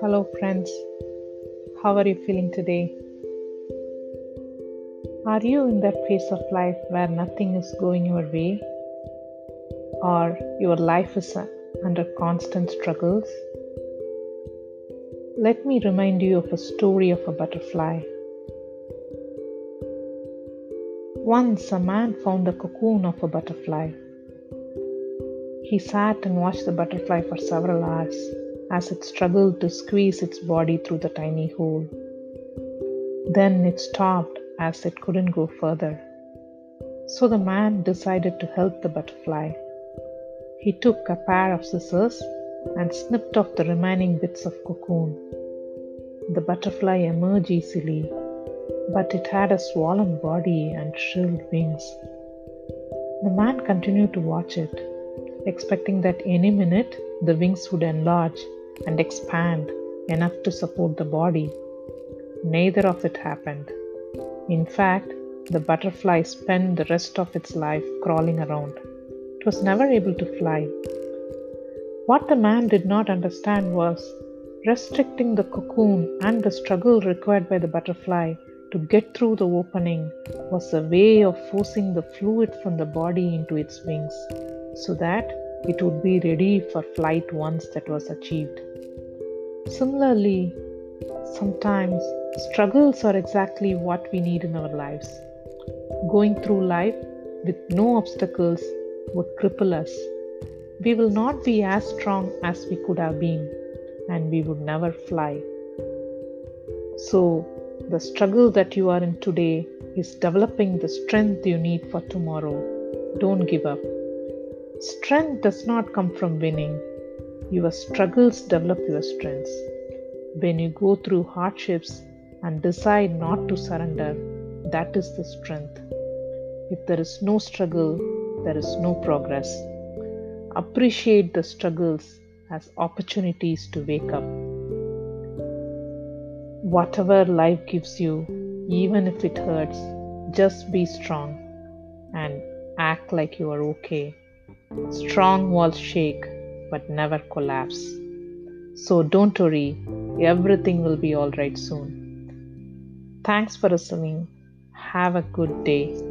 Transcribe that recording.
Hello, friends. How are you feeling today? Are you in that phase of life where nothing is going your way? Or your life is uh, under constant struggles? Let me remind you of a story of a butterfly. Once a man found a cocoon of a butterfly. He sat and watched the butterfly for several hours as it struggled to squeeze its body through the tiny hole. Then it stopped as it couldn't go further. So the man decided to help the butterfly. He took a pair of scissors and snipped off the remaining bits of cocoon. The butterfly emerged easily, but it had a swollen body and shrivelled wings. The man continued to watch it, expecting that any minute the wings would enlarge and expand enough to support the body. Neither of it happened. In fact, the butterfly spent the rest of its life crawling around. It was never able to fly. What the man did not understand was restricting the cocoon and the struggle required by the butterfly to get through the opening was a way of forcing the fluid from the body into its wings so that it would be ready for flight once that was achieved. Similarly, sometimes struggles are exactly what we need in our lives. Going through life with no obstacles would cripple us. We will not be as strong as we could have been, and we would never fly. So, the struggle that you are in today is developing the strength you need for tomorrow. Don't give up. Strength does not come from winning. Your struggles develop your strengths. When you go through hardships and decide not to surrender, that is the strength. If there is no struggle, there is no progress. Appreciate the struggles as opportunities to wake up. Whatever life gives you, even if it hurts, just be strong and act like you are okay. Strong walls shake but never collapse. So don't worry, everything will be alright soon. Thanks for listening. Have a good day.